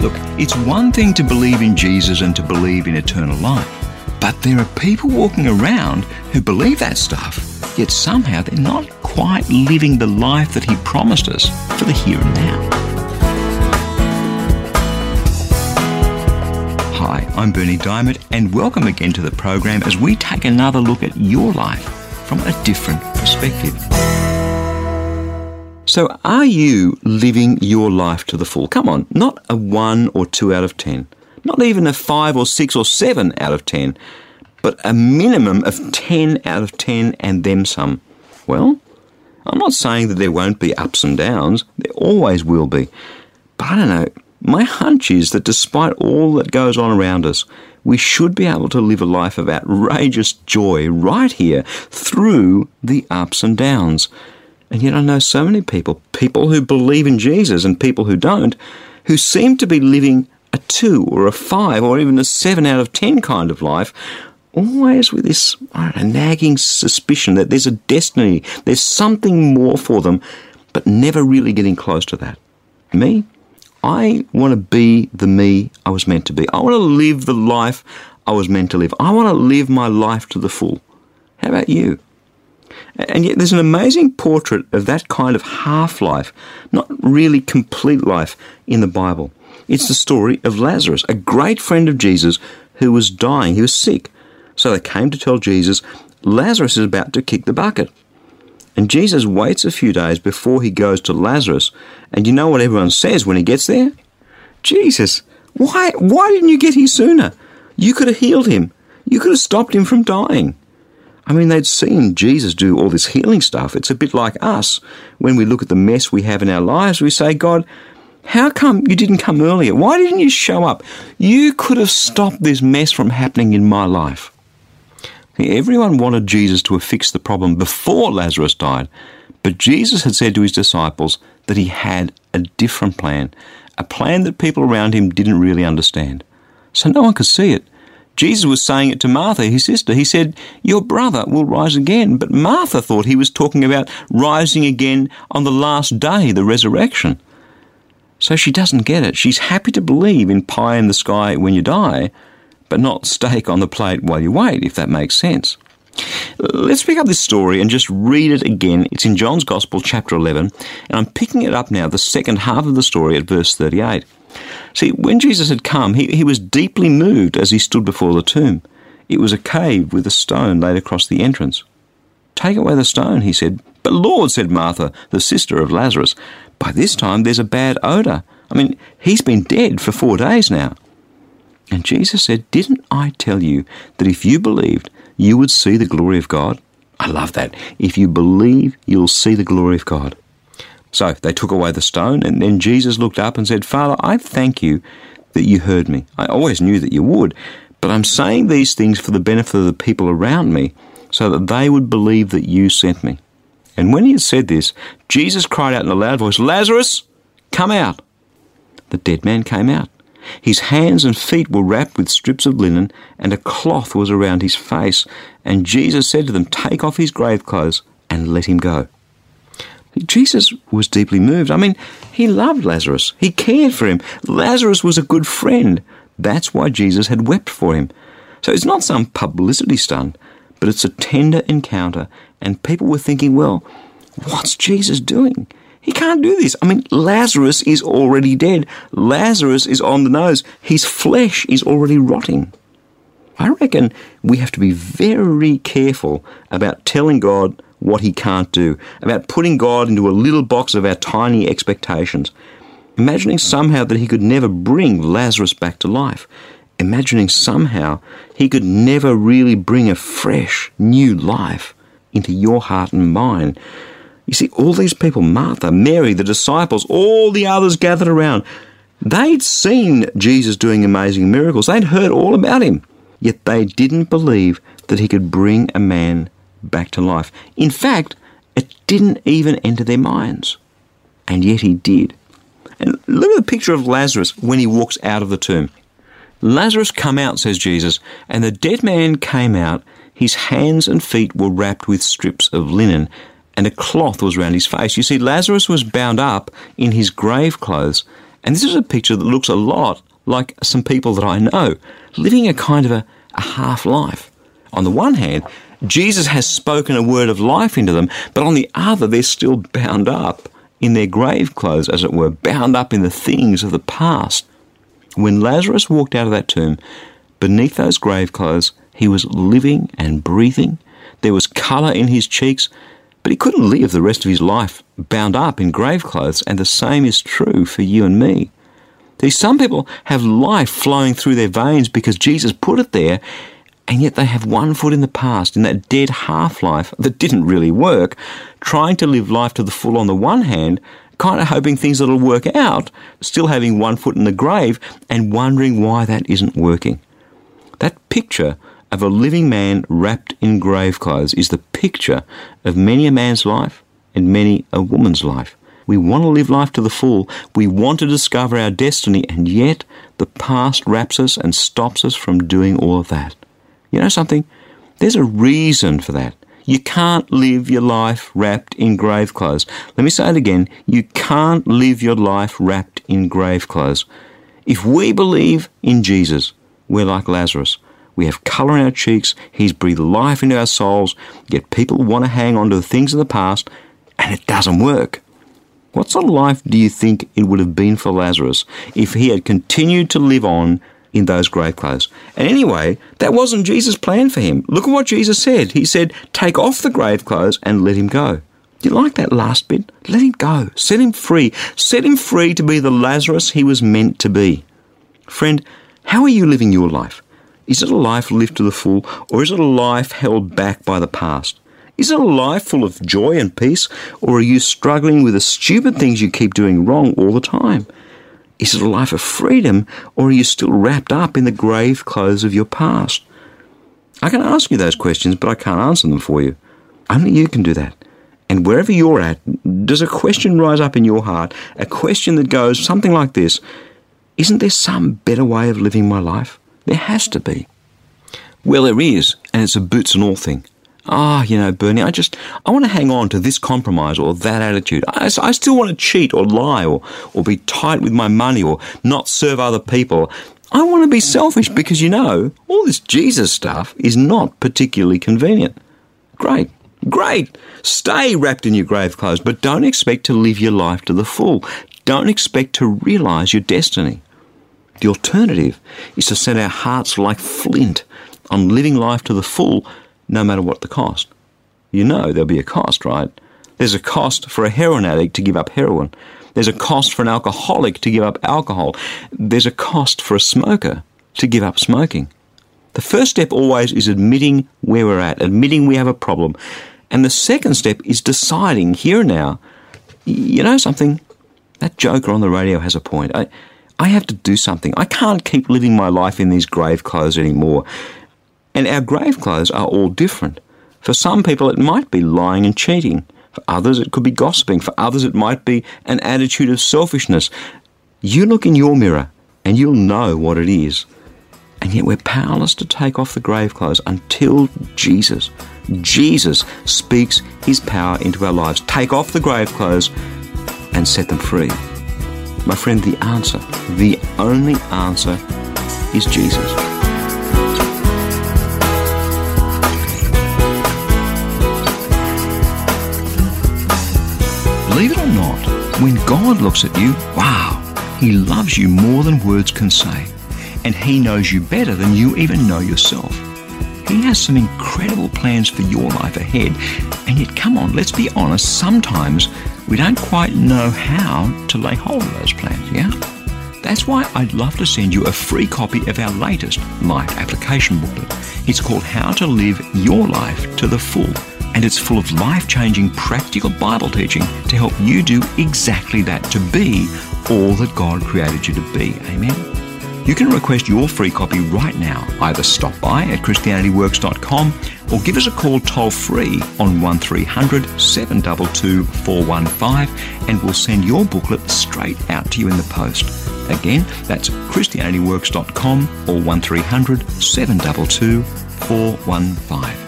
Look, it's one thing to believe in Jesus and to believe in eternal life, but there are people walking around who believe that stuff, yet somehow they're not quite living the life that He promised us for the here and now. Hi, I'm Berni Dymet, and welcome again to the program as we take another look at your life from a different perspective. So, are you living your life to the full? Come on, not a 1 or 2 out of 10, not even a 5 or 6 or 7 out of 10, but a minimum of 10 out of 10 and then some. Well, I'm not saying that there won't be ups and downs, there always will be. But I don't know, my hunch is that despite all that goes on around us, we should be able to live a life of outrageous joy right here through the ups and downs. And yet I know so many people, people who believe in Jesus and people who don't, who seem to be living a two or a five or even a seven out of ten kind of life, always with this know, nagging suspicion that there's a destiny, there's something more for them, but never really getting close to that. Me, I want to be the me I was meant to be. I want to live the life I was meant to live. I want to live my life to the full. How about you? And yet there's an amazing portrait of that kind of half life, not really complete life, in the Bible. It's the story of Lazarus, a great friend of Jesus who was dying. He was sick. So they came to tell Jesus, Lazarus is about to kick the bucket. And Jesus waits a few days before he goes to Lazarus. And you know what everyone says when he gets there? Jesus, why, why didn't you get here sooner? You could have healed him. You could have stopped him from dying. I mean, they'd seen Jesus do all this healing stuff. It's a bit like us. When we look at the mess we have in our lives, we say, God, how come you didn't come earlier? Why didn't you show up? You could have stopped this mess from happening in my life. Everyone wanted Jesus to have fixed the problem before Lazarus died, but Jesus had said to his disciples that he had a different plan, a plan that people around him didn't really understand. So no one could see it. Jesus was saying it to Martha, his sister. He said, Your brother will rise again. But Martha thought he was talking about rising again on the last day, the resurrection. So she doesn't get it. She's happy to believe in pie in the sky when you die, but not steak on the plate while you wait, if that makes sense. Let's pick up this story and just read it again. It's in John's Gospel, chapter 11, and I'm picking it up now, the second half of the story at verse 38. See, when Jesus had come, he, he was deeply moved as he stood before the tomb. It was a cave with a stone laid across the entrance. Take away the stone, he said. But Lord, said Martha, the sister of Lazarus, by this time there's a bad odour. I mean, he's been dead for four days now. And Jesus said, Didn't I tell you that if you believed, you would see the glory of God? I love that. If you believe, you'll see the glory of God. So they took away the stone, and then Jesus looked up and said, Father, I thank you that you heard me. I always knew that you would, but I'm saying these things for the benefit of the people around me, so that they would believe that you sent me. And when he had said this, Jesus cried out in a loud voice, Lazarus, come out. The dead man came out. His hands and feet were wrapped with strips of linen, and a cloth was around his face. And Jesus said to them, Take off his grave clothes and let him go. Jesus was deeply moved. I mean, he loved Lazarus. He cared for him. Lazarus was a good friend. That's why Jesus had wept for him. So it's not some publicity stunt, but it's a tender encounter. And people were thinking, well, what's Jesus doing? He can't do this. I mean, Lazarus is already dead. Lazarus is on the nose. His flesh is already rotting. I reckon we have to be very careful about telling God what he can't do, about putting God into a little box of our tiny expectations, imagining somehow that he could never bring Lazarus back to life, imagining somehow he could never really bring a fresh, new life into your heart and mind. You see, all these people, Martha, Mary, the disciples, all the others gathered around, they'd seen Jesus doing amazing miracles. They'd heard all about him. Yet they didn't believe that he could bring a man back to life. In fact, it didn't even enter their minds. And yet he did. And look at the picture of Lazarus when he walks out of the tomb. Lazarus come out, says Jesus, and the dead man came out. His hands and feet were wrapped with strips of linen, and a cloth was round his face. You see, Lazarus was bound up in his grave clothes, and this is a picture that looks a lot like some people that I know, living a kind of a, a half life. On the one hand, Jesus has spoken a word of life into them, but on the other, they're still bound up in their grave clothes, as it were, bound up in the things of the past. When Lazarus walked out of that tomb, beneath those grave clothes, he was living and breathing. There was colour in his cheeks, but he couldn't live the rest of his life bound up in grave clothes, and the same is true for you and me. See, some people have life flowing through their veins because Jesus put it there, and yet they have one foot in the past, in that dead half life that didn't really work, trying to live life to the full on the one hand, kind of hoping things that'll work out, still having one foot in the grave and wondering why that isn't working. That picture of a living man wrapped in grave clothes is the picture of many a man's life and many a woman's life. We want to live life to the full. We want to discover our destiny, and yet the past wraps us and stops us from doing all of that. You know something? There's a reason for that. You can't live your life wrapped in grave clothes. Let me say it again. You can't live your life wrapped in grave clothes. If we believe in Jesus, we're like Lazarus. We have colour in our cheeks. He's breathed life into our souls. Yet people want to hang on to the things of the past, and it doesn't work. What sort of life do you think it would have been for Lazarus if he had continued to live on in those grave clothes? And anyway, that wasn't Jesus' plan for him. Look at what Jesus said. He said, Take off the grave clothes and let him go. Do you like that last bit? Let him go. Set him free. Set him free to be the Lazarus he was meant to be. Friend, how are you living your life? Is it a life lived to the full, or is it a life held back by the past? Is it a life full of joy and peace, or are you struggling with the stupid things you keep doing wrong all the time? Is it a life of freedom, or are you still wrapped up in the grave clothes of your past? I can ask you those questions, but I can't answer them for you. Only you can do that. And wherever you're at, does a question rise up in your heart? A question that goes something like this Isn't there some better way of living my life? There has to be. Well, there is, and it's a boots and all thing. Ah, you know, Berni, I just, I want to hang on to this compromise or that attitude. I, I still want to cheat or lie or, or be tight with my money or not serve other people. I want to be selfish because, you know, all this Jesus stuff is not particularly convenient. Great. Great. Stay wrapped in your grave clothes, but don't expect to live your life to the full. Don't expect to realize your destiny. The alternative is to set our hearts like flint on living life to the full, no matter what the cost. You know there'll be a cost, right? There's a cost for a heroin addict to give up heroin. There's a cost for an alcoholic to give up alcohol. There's a cost for a smoker to give up smoking. The first step always is admitting where we're at, admitting we have a problem. And the second step is deciding here and now, you know something? That joker on the radio has a point. I, I have to do something. I can't keep living my life in these grave clothes anymore. And our grave clothes are all different. For some people, it might be lying and cheating. For others, it could be gossiping. For others, it might be an attitude of selfishness. You look in your mirror and you'll know what it is. And yet, we're powerless to take off the grave clothes until Jesus, Jesus speaks his power into our lives. Take off the grave clothes and set them free. My friend, the answer, the only answer is Jesus. Believe it or not, when God looks at you, wow, He loves you more than words can say. And He knows you better than you even know yourself. He has some incredible plans for your life ahead. And yet, come on, let's be honest, sometimes we don't quite know how to lay hold of those plans, yeah? That's why I'd love to send you a free copy of our latest life application booklet. It's called How to Live Your Life to the Full and it's full of life changing practical Bible teaching to help you do exactly that to be all that God created you to be. Amen. You can request your free copy right now. Either stop by at ChristianityWorks.com or give us a call toll free on 1300 722 415 and we'll send your booklet straight out to you in the post. Again, that's ChristianityWorks.com or 1300 722 415.